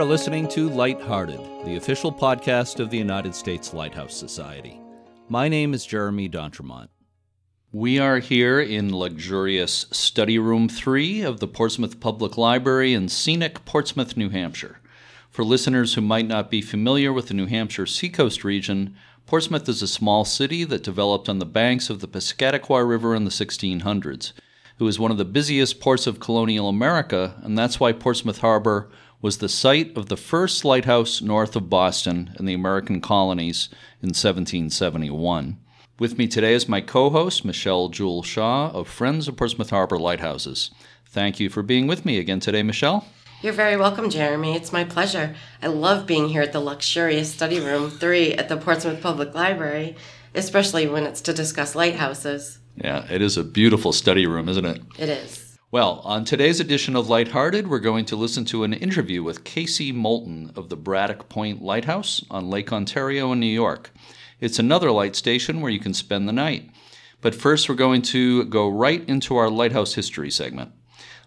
Are listening to Lighthearted, the official podcast of the United States Lighthouse Society. My name is Jeremy D'Entremont. We are here in luxurious Study Room 3 of the Portsmouth Public Library in scenic Portsmouth, New Hampshire. For listeners who might not be familiar with the New Hampshire seacoast region, Portsmouth is a small city that developed on the banks of the Piscataqua River in the 1600s. It was one of the busiest ports of colonial America, and that's why Portsmouth Harbor was the site of the first lighthouse north of Boston in the American colonies in 1771. With me today is my co host, Michelle Jewel Shaw of Friends of Portsmouth Harbor Lighthouses. Thank you for being with me again today, Michelle. You're very welcome, Jeremy. It's my pleasure. I love being here at the luxurious study room 3 at the Portsmouth Public Library, especially when it's to discuss lighthouses. Yeah, it is a beautiful study room, isn't it? It is. Well, on today's edition of Lighthearted, we're going to listen to an interview with Casey Moulton of the Braddock Point Lighthouse on Lake Ontario in New York. It's another light station where you can spend the night. But first, we're going to go right into our lighthouse history segment.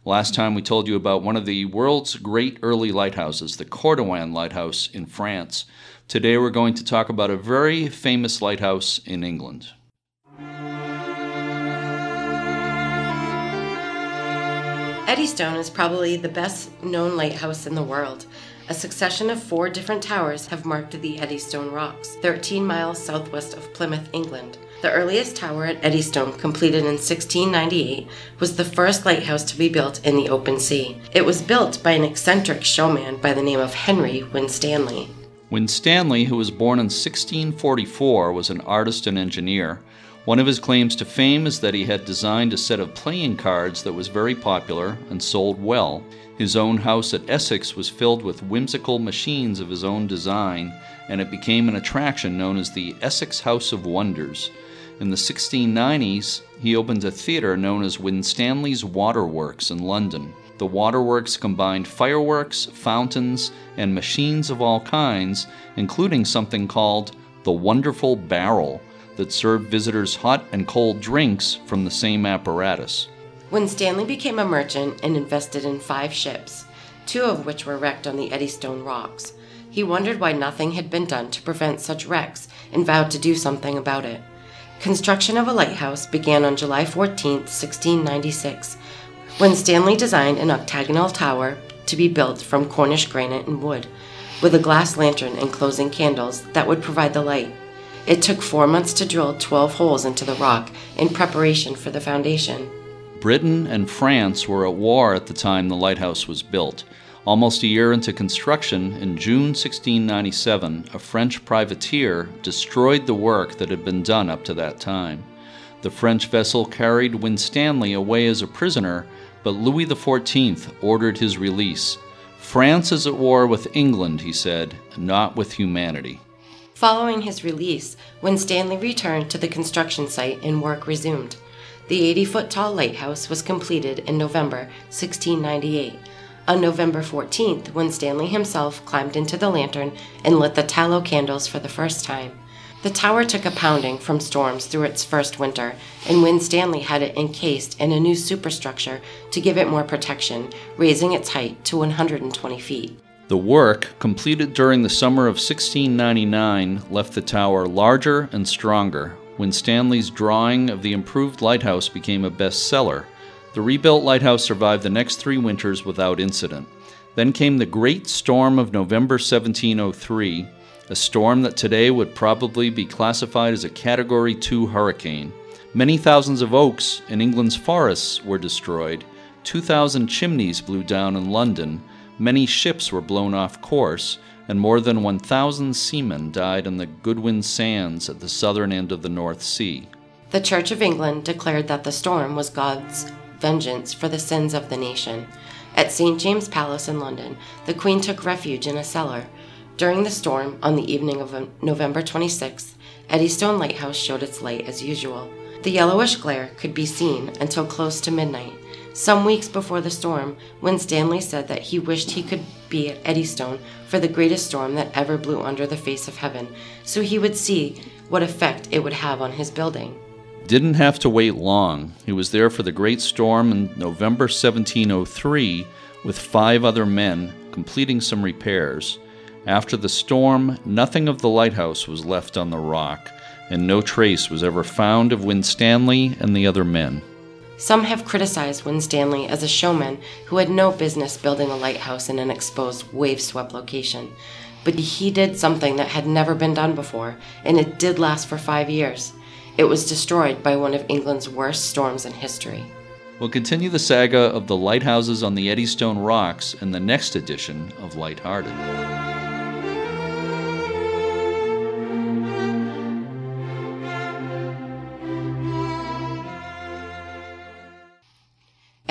Last time we told you about one of the world's great early lighthouses, the Cordouan Lighthouse in France. Today we're going to talk about a very famous lighthouse in England. Eddystone is probably the best known lighthouse in the world. A succession of four different towers have marked the Eddystone Rocks, 13 miles southwest of Plymouth, England. The earliest tower at Eddystone, completed in 1698, was the first lighthouse to be built in the open sea. It was built by an eccentric showman by the name of Henry Winstanley. Winstanley, who was born in 1644, was an artist and engineer. One of his claims to fame is that he had designed a set of playing cards that was very popular and sold well. His own house at Essex was filled with whimsical machines of his own design, and it became an attraction known as the Essex House of Wonders. In the 1690s, he opened a theater known as Winstanley's Waterworks in London. The waterworks combined fireworks, fountains, and machines of all kinds, including something called the Wonderful Barrel that served visitors hot and cold drinks from the same apparatus. Winstanley became a merchant and invested in five ships, two of which were wrecked on the Eddystone rocks. He wondered why nothing had been done to prevent such wrecks and vowed to do something about it. Construction of a lighthouse began on July 14, 1696, Winstanley designed an octagonal tower to be built from Cornish granite and wood, with a glass lantern enclosing candles that would provide the light. It took four months to drill 12 holes into the rock in preparation for the foundation. Britain and France were at war at the time the lighthouse was built. Almost a year into construction, in June 1697, a French privateer destroyed the work that had been done up to that time. The French vessel carried Winstanley away as a prisoner, but Louis XIV ordered his release. France is at war with England, he said, not with humanity. Following his release, Winstanley returned to the construction site and work resumed. The 80 foot tall lighthouse was completed in November 1698. On November 14th, Winstanley himself climbed into the lantern and lit the tallow candles for the first time. The tower took a pounding from storms through its first winter, and Winstanley had it encased in a new superstructure to give it more protection, raising its height to 120 feet. The work, completed during the summer of 1699, left the tower larger and stronger. Winstanley's drawing of the improved lighthouse became a bestseller. The rebuilt lighthouse survived the next three winters without incident. Then came the great storm of November 1703, a storm that today would probably be classified as a Category 2 hurricane. Many thousands of oaks in England's forests were destroyed. 2,000 chimneys blew down in London Many ships were blown off course, and more than 1,000 seamen died in the Goodwin Sands at the southern end of the North Sea. The Church of England declared that the storm was God's vengeance for the sins of the nation. At St. James Palace in London, the Queen took refuge in a cellar. During the storm, on the evening of November 26th, Eddystone Lighthouse showed its light as usual. The yellowish glare could be seen until close to midnight. Some weeks before the storm, Winstanley said that he wished he could be at Eddystone for the greatest storm that ever blew under the face of heaven, so he would see what effect it would have on his building. Didn't have to wait long. He was there for the great storm in November 1703 with five other men, completing some repairs. After the storm, nothing of the lighthouse was left on the rock, and no trace was ever found of Winstanley and the other men. Some have criticized Winstanley as a showman who had no business building a lighthouse in an exposed, wave swept location. But he did something that had never been done before, and it did last for five years. It was destroyed by one of England's worst storms in history. We'll continue the saga of the lighthouses on the Eddystone Rocks in the next edition of Lighthearted.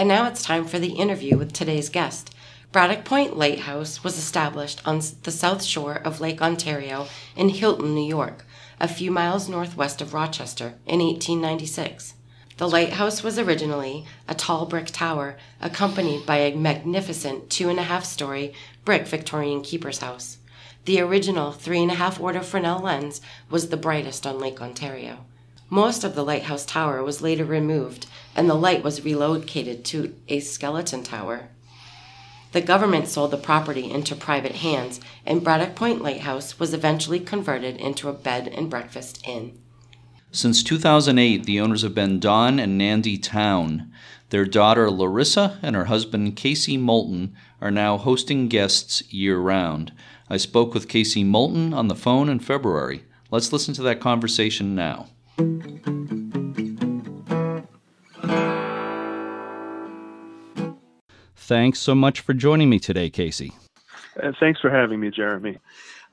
And now it's time for the interview with today's guest. Braddock Point Lighthouse was established on the south shore of Lake Ontario in Hilton, New York, a few miles northwest of Rochester, in 1896. The lighthouse was originally a tall brick tower accompanied by a magnificent two and a half story brick Victorian keeper's house. The original three and a half order Fresnel lens was the brightest on Lake Ontario. Most of the lighthouse tower was later removed, and the light was relocated to a skeleton tower. The government sold the property into private hands, and Braddock Point Lighthouse was eventually converted into a bed and breakfast inn. Since 2008, the owners have been Don and Nandy Town. Their daughter Larissa and her husband Casey Moulton are now hosting guests year round. I spoke with Casey Moulton on the phone in February. Let's listen to that conversation now. Thanks so much for joining me today, Casey. Uh, thanks for having me, Jeremy.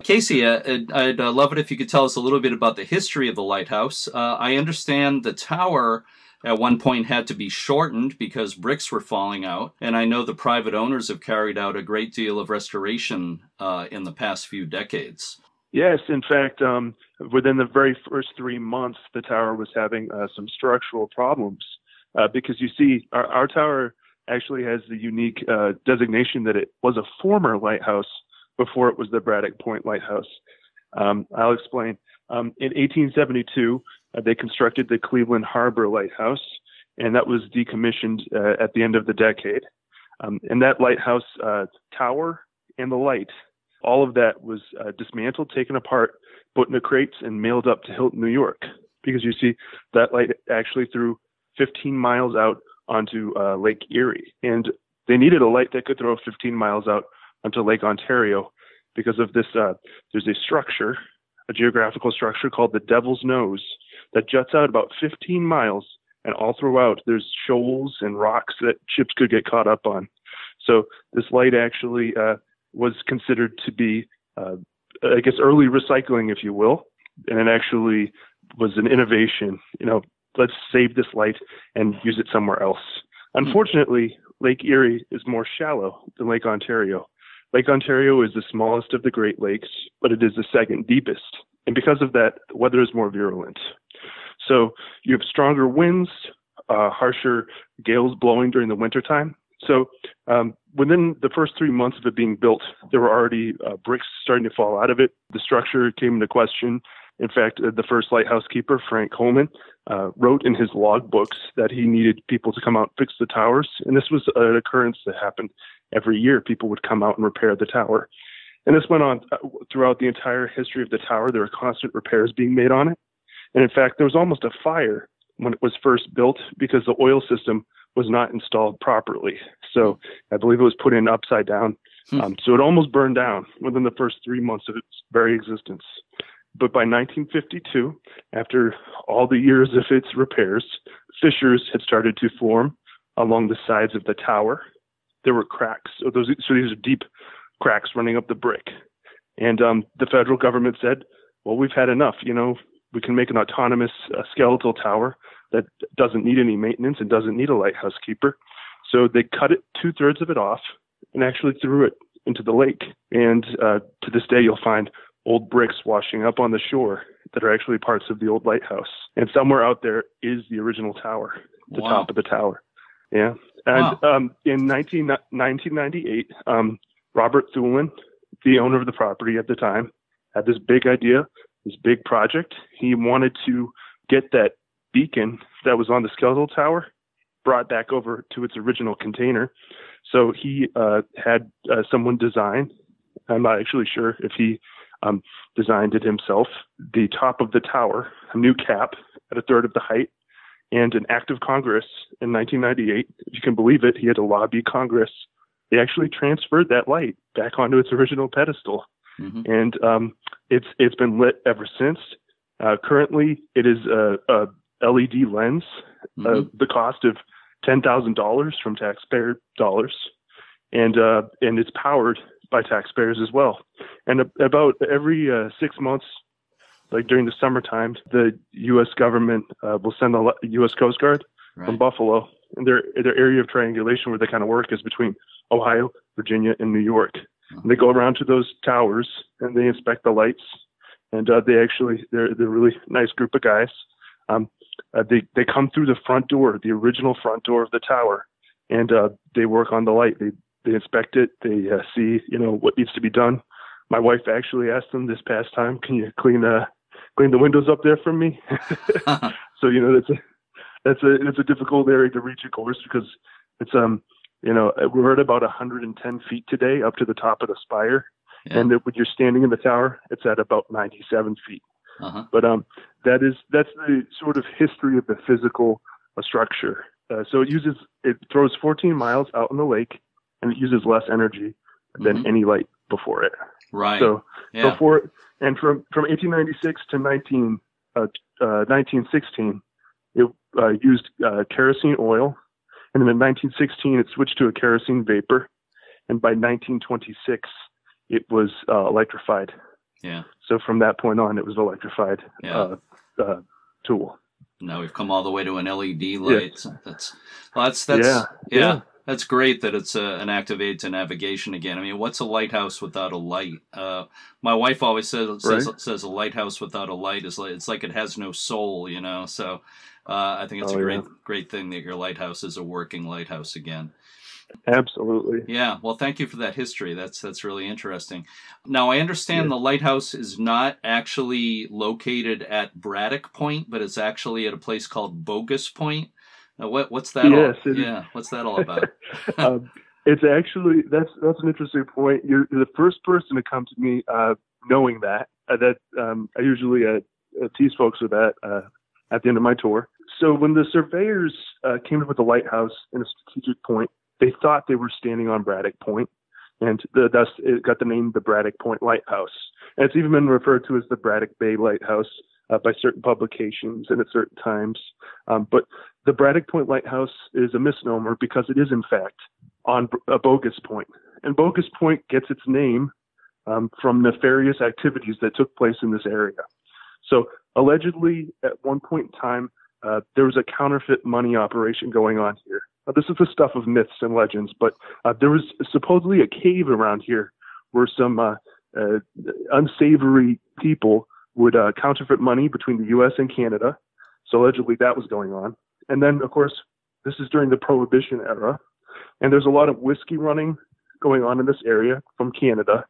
Casey, uh, I'd uh, love it if you could tell us a little bit about the history of the lighthouse. Uh, I understand the tower at one point had to be shortened because bricks were falling out, and I know the private owners have carried out a great deal of restoration uh, in the past few decades. Yes, in fact, um, within the very first three months, the tower was having uh, some structural problems uh, because you see, our, our, tower actually has the unique uh, designation that it was a former lighthouse before it was the Braddock Point Lighthouse. Um, I'll explain. Um, in 1872, uh, they constructed the Cleveland Harbor Lighthouse, and that was decommissioned uh, at the end of the decade. Um, and that lighthouse uh, tower and the light all of that was uh, dismantled, taken apart, put into crates, and mailed up to Hilton, New York. Because you see, that light actually threw 15 miles out onto uh, Lake Erie. And they needed a light that could throw 15 miles out onto Lake Ontario because of this. Uh, there's a structure, a geographical structure called the Devil's Nose that juts out about 15 miles, and all throughout there's shoals and rocks that ships could get caught up on. So this light actually uh, was considered to be, uh, I guess, early recycling, if you will, and it actually was an innovation. You know, let's save this light and use it somewhere else. Unfortunately, Lake Erie is more shallow than Lake Ontario. Lake Ontario is the smallest of the Great Lakes, but it is the second deepest. And because of that, the weather is more virulent. So you have stronger winds, uh, harsher gales blowing during the wintertime. So um, within the first three months of it being built, there were already uh, bricks starting to fall out of it. The structure came into question. In fact, uh, the first lighthouse keeper, Frank Coleman, uh, wrote in his log books that he needed people to come out and fix the towers. And this was an occurrence that happened every year. People would come out and repair the tower. And this went on uh, throughout the entire history of the tower. There were constant repairs being made on it. And in fact, there was almost a fire when it was first built because the oil system was not installed properly. So I believe it was put in upside down. Hmm. Um, so it almost burned down within the first three months of its very existence. But by 1952, after all the years of its repairs, fissures had started to form along the sides of the tower. There were cracks. So, those, so these are deep cracks running up the brick. And um, the federal government said, well, we've had enough. You know, we can make an autonomous uh, skeletal tower that doesn't need any maintenance and doesn't need a lighthouse keeper. So they cut it two thirds of it off and actually threw it into the lake. And uh, to this day, you'll find old bricks washing up on the shore that are actually parts of the old lighthouse. And somewhere out there is the original tower, the wow. top of the tower. Yeah. And wow. um, in 19, 1998, um, Robert Thulin, the owner of the property at the time, had this big idea, this big project. He wanted to get that beacon that was on the skeletal tower brought back over to its original container. So he uh, had uh, someone design. I'm not actually sure if he um, designed it himself. The top of the tower, a new cap at a third of the height, and an act of Congress in 1998. If you can believe it, he had to lobby Congress. They actually transferred that light back onto its original pedestal, mm-hmm. and um, it's it's been lit ever since. Uh, currently, it is a, a LED lens, uh, mm-hmm. uh, the cost of ten thousand dollars from taxpayer dollars, and uh, and it's powered by taxpayers as well. And about every uh, six months, like during the summertime, the U.S. government uh, will send the U.S. Coast Guard right. from Buffalo, and their their area of triangulation where they kind of work is between Ohio, Virginia, and New York. Uh-huh. And they go around to those towers and they inspect the lights, and uh, they actually they're they're a really nice group of guys. Um, uh, they they come through the front door, the original front door of the tower, and uh, they work on the light. They they inspect it. They uh, see you know what needs to be done. My wife actually asked them this past time, "Can you clean uh clean the windows up there for me?" so you know that's a that's a it's a difficult area to reach, of course, because it's um you know we're at about 110 feet today up to the top of the spire, yeah. and when you're standing in the tower, it's at about 97 feet. Uh-huh. But um, that is that's the sort of history of the physical uh, structure. Uh, so it uses it throws 14 miles out in the lake, and it uses less energy than mm-hmm. any light before it. Right. So yeah. before and from from 1896 to 19 uh, 1916, uh, it uh, used uh, kerosene oil, and then in 1916 it switched to a kerosene vapor, and by 1926 it was electrified. Yeah. So from that point on, it was electrified yeah. uh, uh, tool. Now we've come all the way to an LED light. Yeah. That's well, that's that's yeah. yeah. yeah. That's great that it's a, an active aid to navigation again. I mean, what's a lighthouse without a light? Uh, my wife always says says, right. says, a lighthouse without a light is like it's like it has no soul, you know. So uh, I think it's oh, a great great thing that your lighthouse is a working lighthouse again. Absolutely. Yeah. Well, thank you for that history. That's that's really interesting. Now, I understand yeah. the lighthouse is not actually located at Braddock Point, but it's actually at a place called Bogus Point. Now, what what's that? Yes. All, yeah. What's that all about? um, it's actually that's that's an interesting point. You're the first person to come to me uh, knowing that. Uh, that um, I usually uh, uh tease folks with that uh, at the end of my tour. So when the surveyors uh, came up with the lighthouse in a strategic point, they thought they were standing on Braddock Point, and the, thus it got the name the Braddock Point Lighthouse. And it's even been referred to as the Braddock Bay Lighthouse uh, by certain publications and at certain times. Um, but the Braddock Point Lighthouse is a misnomer because it is, in fact, on a bogus point. And Bogus Point gets its name um, from nefarious activities that took place in this area. So, allegedly, at one point in time, uh, there was a counterfeit money operation going on here. Uh, this is the stuff of myths and legends, but uh, there was supposedly a cave around here where some uh, unsavory people would counterfeit money between the U.S. and Canada. So allegedly that was going on. And then, of course, this is during the Prohibition era, and there's a lot of whiskey running going on in this area from Canada.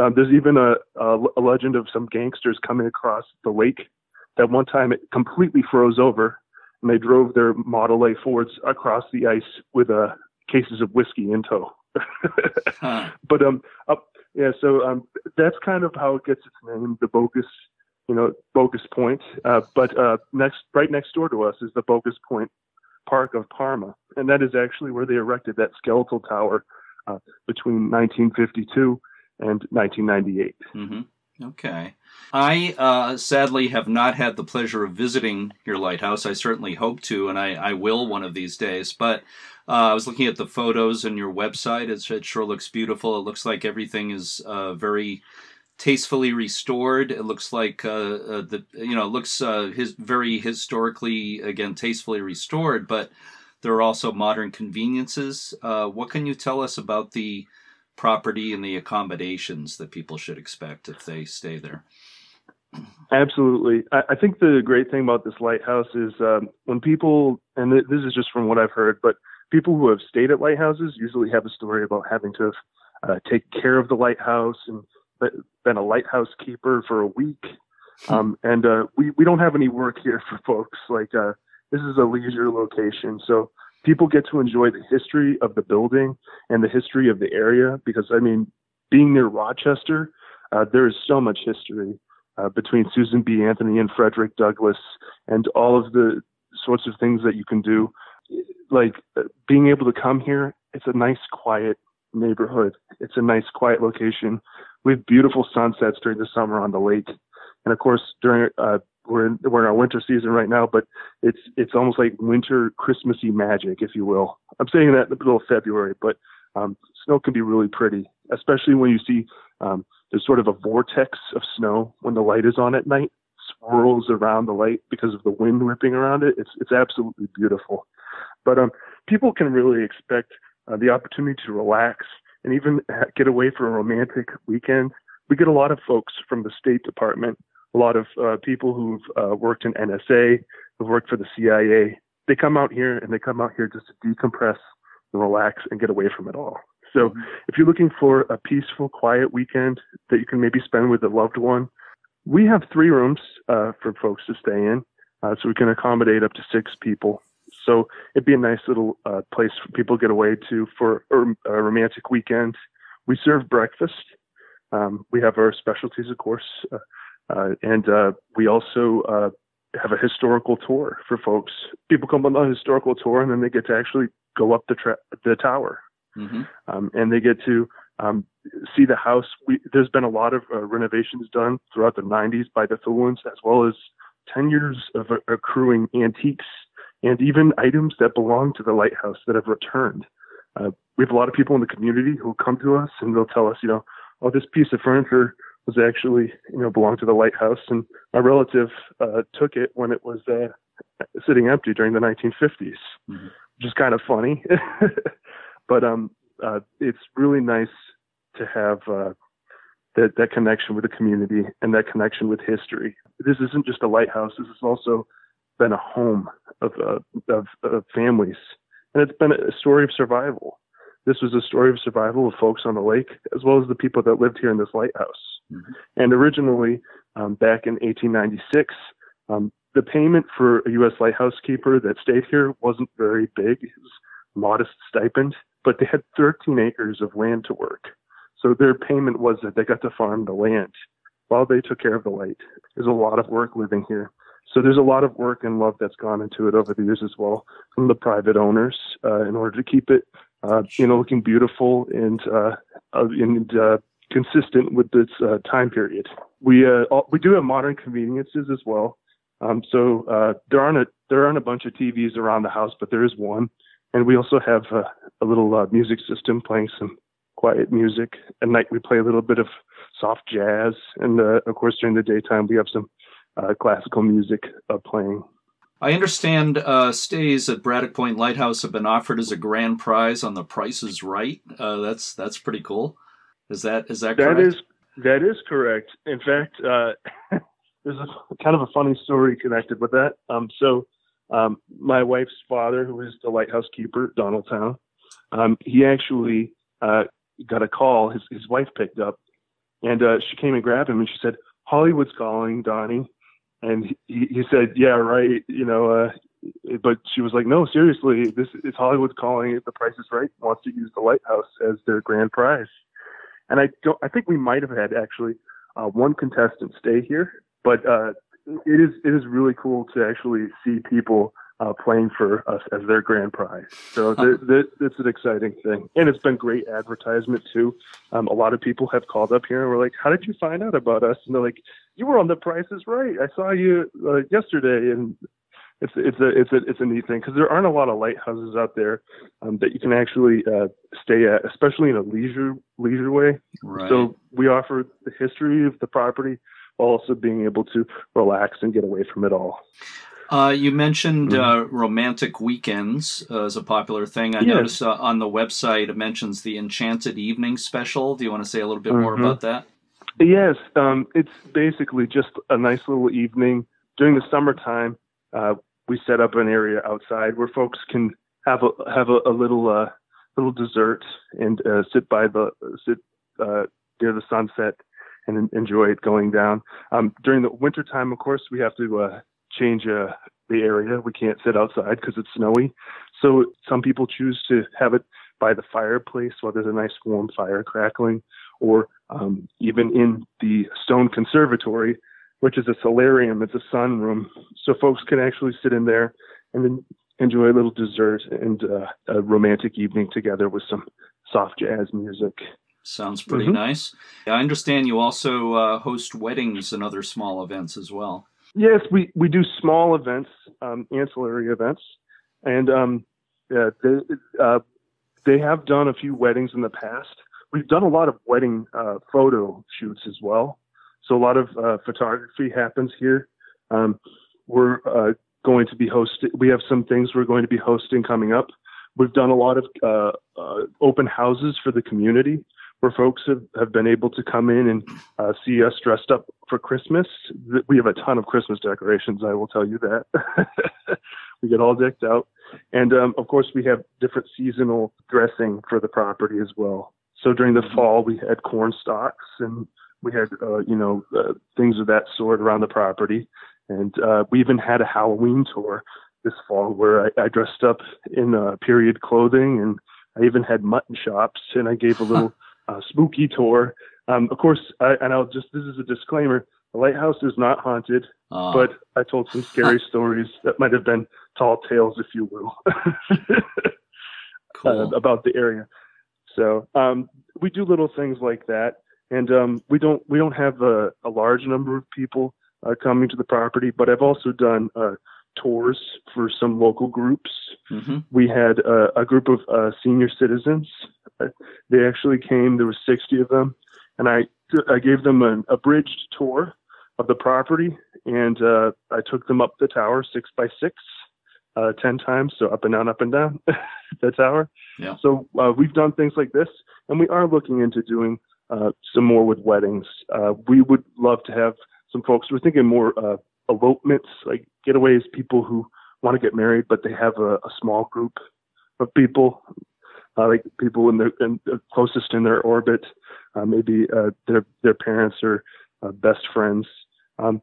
Um, there's even a, a, a legend of some gangsters coming across the lake. That one time it completely froze over, and they drove their Model A Fords across the ice with uh, cases of whiskey in tow. huh. But um, up, yeah, so um, that's kind of how it gets its name, the Bogus, you know, Bogus Point. Uh, but uh, next, right next door to us is the Bogus Point Park of Parma, and that is actually where they erected that skeletal tower uh, between 1952 and 1998. Mm-hmm. Okay. I uh, sadly have not had the pleasure of visiting your lighthouse. I certainly hope to, and I, I will one of these days. But uh, I was looking at the photos on your website. It sure looks beautiful. It looks like everything is uh, very tastefully restored. It looks like uh, uh, the you know looks uh, his, very historically again tastefully restored. But there are also modern conveniences. what can you tell us about the property and the accommodations that people should expect if they stay there. Absolutely. I, I think the great thing about this lighthouse is um, when people, and this is just from what I've heard, but people who have stayed at lighthouses usually have a story about having to uh, take care of the lighthouse and been a lighthouse keeper for a week. Hmm. Um, and uh, we, we don't have any work here for folks. Like, uh, this is a leisure location. So people get to enjoy the history of the building and the history of the area because I mean, being near Rochester, uh, there is so much history uh, between Susan B. Anthony and Frederick Douglass, and all of the sorts of things that you can do. Like uh, being able to come here, it's a nice, quiet neighborhood. It's a nice, quiet location. We have beautiful sunsets during the summer on the lake, and of course during uh, we're in, we're in our winter season right now, but it's it's almost like winter Christmassy magic, if you will. I'm saying that in the middle of February, but um, snow can be really pretty, especially when you see um, there's sort of a vortex of snow when the light is on at night, swirls around the light because of the wind whipping around it. It's it's absolutely beautiful. But um, people can really expect uh, the opportunity to relax and even get away for a romantic weekend. We get a lot of folks from the State Department, a lot of uh, people who've uh, worked in NSA, who've worked for the CIA. They come out here and they come out here just to decompress and relax and get away from it all. So mm-hmm. if you're looking for a peaceful, quiet weekend that you can maybe spend with a loved one, we have three rooms uh, for folks to stay in, uh, so we can accommodate up to six people. So it'd be a nice little uh, place for people to get away to for a romantic weekend. We serve breakfast. Um, we have our specialties, of course, uh, and uh, we also have a historical tour for folks. People come on the historical tour, and then they get to actually go up the tra- the tower, mm-hmm. um, and they get to um, see the house. We, there's been a lot of uh, renovations done throughout the 90s by the Thulins, as well as 10 years of uh, accruing antiques and even items that belong to the lighthouse that have returned. Uh, we have a lot of people in the community who come to us and they'll tell us, you know, oh, this piece of furniture was actually, you know, belonged to the lighthouse, and my relative uh, took it when it was uh, sitting empty during the 1950s, mm-hmm. which is kind of funny. but um, uh, it's really nice to have uh, that that connection with the community and that connection with history. This isn't just a lighthouse. This has also been a home of, uh, of, of families, and it's been a story of survival. This was a story of survival of folks on the lake, as well as the people that lived here in this lighthouse. Mm-hmm. And originally, um, back in 1896, um, the payment for a U.S. lighthouse keeper that stayed here wasn't very big. It was modest stipend, but they had 13 acres of land to work. So their payment was that they got to farm the land while they took care of the light. There's a lot of work living here. So there's a lot of work and love that's gone into it over the years as well from the private owners uh, in order to keep it, uh, you know, looking beautiful and uh, and uh, consistent with this uh, time period. We uh, we do have modern conveniences as well. Um, so there aren't a there aren't a bunch of TVs around the house, but there is one, and we also have a little music system playing some quiet music. At night, we play a little bit of soft jazz, and uh, of course, during the daytime, we have some uh, classical music uh, playing. I understand uh, stays at Braddock Point Lighthouse have been offered as a grand prize on The Price Is Right. Uh, that's that's pretty cool. Is that is that correct? That is that is correct. In fact, uh, there's a kind of a funny story connected with that. Um, so, um, my wife's father, who is the lighthouse keeper, Donald Town, um, he actually uh, got a call. His his wife picked up, and uh, she came and grabbed him, and she said, "Hollywood's calling, Donnie." And he, he said, "Yeah, right." You know, uh, but she was like, "No, seriously, this is Hollywood's calling. The Price is Right wants to use the lighthouse as their grand prize." And I don't. I think we might have had actually uh, one contestant stay here, but uh, it is it is really cool to actually see people uh, playing for us as their grand prize. So th- th- it's an exciting thing, and it's been great advertisement too. Um, a lot of people have called up here and were like, "How did you find out about us?" And they're like, "You were on The Price Is Right. I saw you uh, yesterday." And it's it's a it's a it's a neat thing because there aren't a lot of lighthouses out there um, that you can actually uh, stay at, especially in a leisure leisure way. Right. So we offer the history of the property while also being able to relax and get away from it all. Uh, you mentioned mm-hmm. uh, romantic weekends uh, as a popular thing. I yes. noticed uh, on the website it mentions the Enchanted Evening Special. Do you want to say a little bit mm-hmm. more about that? Yes, um, it's basically just a nice little evening during the summertime. Uh, we set up an area outside where folks can have a have a, a little uh, little dessert and sit by the sit near the sunset and enjoy it going down. Um, during the winter time, of course, we have to change uh, the area. We can't sit outside because it's snowy. So some people choose to have it by the fireplace while there's a nice warm fire crackling, or um, even in the stone conservatory, which is a solarium. It's a sunroom, so folks can actually sit in there and enjoy a little dessert and uh, a romantic evening together with some soft jazz music. Sounds pretty mm-hmm. nice. I understand you also uh, host weddings and other small events as well. Yes, we, we do small events, um, ancillary events, and um, yeah, they, uh, they have done a few weddings in the past. We've done a lot of wedding uh, photo shoots as well. So a lot of uh, photography happens here. Um, we're uh, going to be hosting. We have some things we're going to be hosting coming up. We've done a lot of uh, uh, open houses for the community where folks have, have been able to come in and uh, see us dressed up for Christmas. We have a ton of Christmas decorations, I will tell you that. we get all decked out. And um, of course, we have different seasonal dressing for the property as well. So during the fall, we had corn stalks and we had, uh, you know, uh, things of that sort around the property. And uh, we even had a Halloween tour this fall where I, I dressed up in uh, period clothing and I even had mutton chops and I gave a little uh, spooky tour. Um, of course, I, and I'll just, this is a disclaimer. The lighthouse is not haunted, uh. but I told some scary stories that might have been tall tales, if you will, cool. uh, about the area. So um, we do little things like that, and um, we don't we don't have a, a large number of people uh, coming to the property, but I've also done uh, tours for some local groups. Mm-hmm. We had uh, a group of uh, senior citizens. Uh, they actually came. There were 60 of them, and I I gave them an abridged tour of the property, and uh, I took them up the tower six by six, uh, ten times, so up and down, up and down the tower. Yeah. So uh, we've done things like this, and we are looking into doing some more with weddings. we would love to have some folks. We're thinking more uh, elopements, like getaways, people who want to get married, but they have a, a small group of people, uh, like people in the, in the closest in their orbit, uh, maybe uh, their their parents or uh, best friends. Um,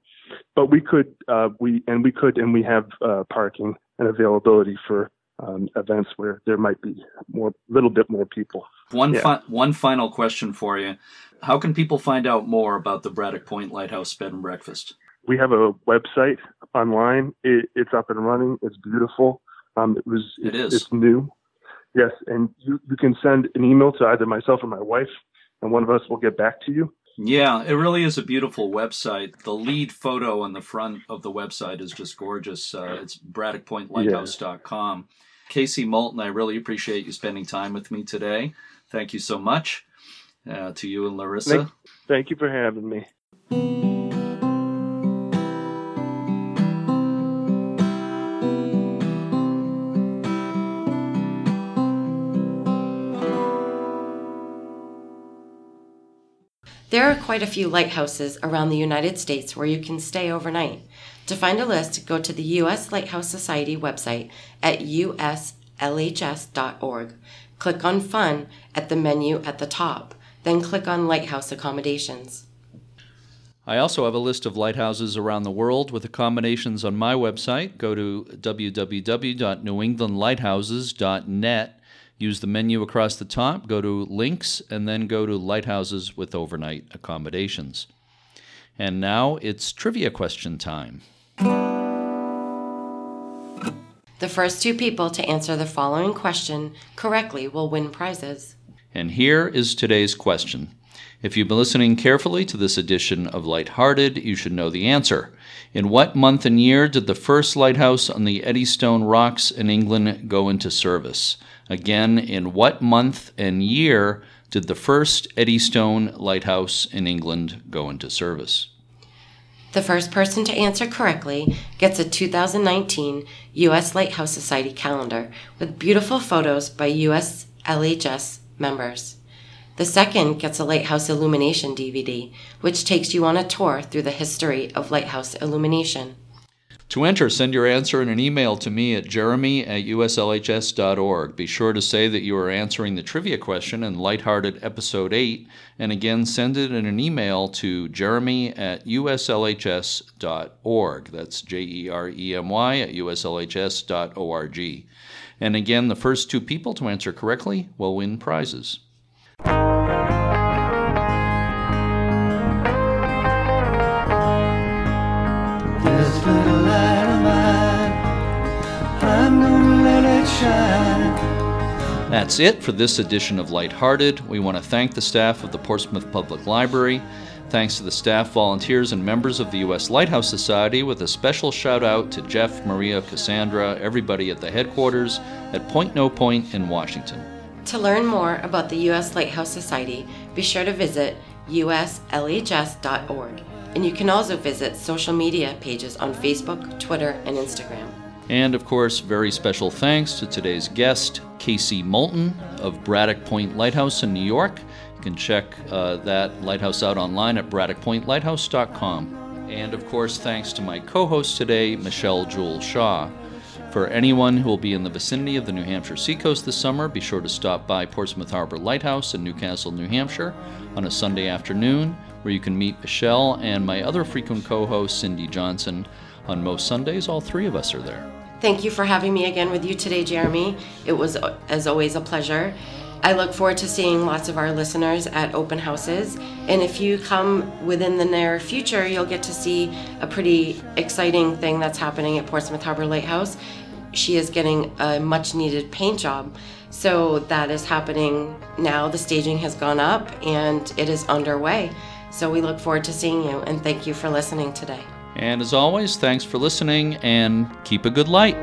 but we could uh, we and we could and we have uh, parking and availability for um, events where there might be more, little bit more people. One yeah. fi- one final question for you: How can people find out more about the Braddock Point Lighthouse Bed and Breakfast? We have a website online. It, it's up and running. It's beautiful. Um, it was. It, it is. It's new. Yes, and you, you can send an email to either myself or my wife, and one of us will get back to you. Yeah, it really is a beautiful website. The lead photo on the front of the website is just gorgeous. Uh, it's braddockpointlighthouse.com. Yeah. Casey Moulton, I really appreciate you spending time with me today. Thank you so much uh, to you and Larissa. Thank, thank you for having me. There are quite a few lighthouses around the United States where you can stay overnight. To find a list, go to the U.S. Lighthouse Society website at uslhs.org. Click on Fun at the menu at the top, then click on Lighthouse Accommodations. I also have a list of lighthouses around the world with accommodations on my website. Go to www.newenglandlighthouses.net Use the menu across the top, go to Links, and then go to Lighthouses with Overnight Accommodations. And now it's trivia question time. The first two people to answer the following question correctly will win prizes. And here is today's question. If you've been listening carefully to this edition of Lighthearted, you should know the answer. In what month and year did the first lighthouse on the Eddystone Rocks in England go into service? Again, in what month and year did the first Eddystone Lighthouse in England go into service? The first person to answer correctly gets a 2019 U.S. Lighthouse Society calendar with beautiful photos by U.S. LHS members. The second gets a Lighthouse Illumination DVD, which takes you on a tour through the history of lighthouse illumination. To enter, send your answer in an email to me at jeremy at uslhs.org. Be sure to say that you are answering the trivia question in Lighthearted Episode 8, and again, send it in an email to jeremy at uslhs.org. That's J E R E M Y at uslhs.org. And again, the first two people to answer correctly will win prizes. That's it for this edition of Lighthearted. We want to thank the staff of the Portsmouth Public Library. Thanks to the staff, volunteers, and members of the U.S. Lighthouse Society, with a special shout out to Jeff, Maria, Cassandra, everybody at the headquarters at Point No Point in Washington. To learn more about the U.S. Lighthouse Society, be sure to visit uslhs.org. And you can also visit social media pages on Facebook, Twitter, and Instagram. And of course, very special thanks to today's guest, Casey Moulton of Braddock Point Lighthouse in New York. You can check uh, that lighthouse out online at braddockpointlighthouse.com. And of course, thanks to my co host today, Michelle Jewel Shaw. For anyone who will be in the vicinity of the New Hampshire seacoast this summer, be sure to stop by Portsmouth Harbor Lighthouse in Newcastle, New Hampshire on a Sunday afternoon, where you can meet Michelle and my other frequent co host, Cindy Johnson. On most Sundays, all three of us are there. Thank you for having me again with you today, Jeremy. It was, uh, as always, a pleasure. I look forward to seeing lots of our listeners at open houses. And if you come within the near future, you'll get to see a pretty exciting thing that's happening at Portsmouth Harbor Lighthouse. She is getting a much needed paint job. So that is happening now. The staging has gone up and it is underway. So we look forward to seeing you and thank you for listening today. And as always, thanks for listening and keep a good light.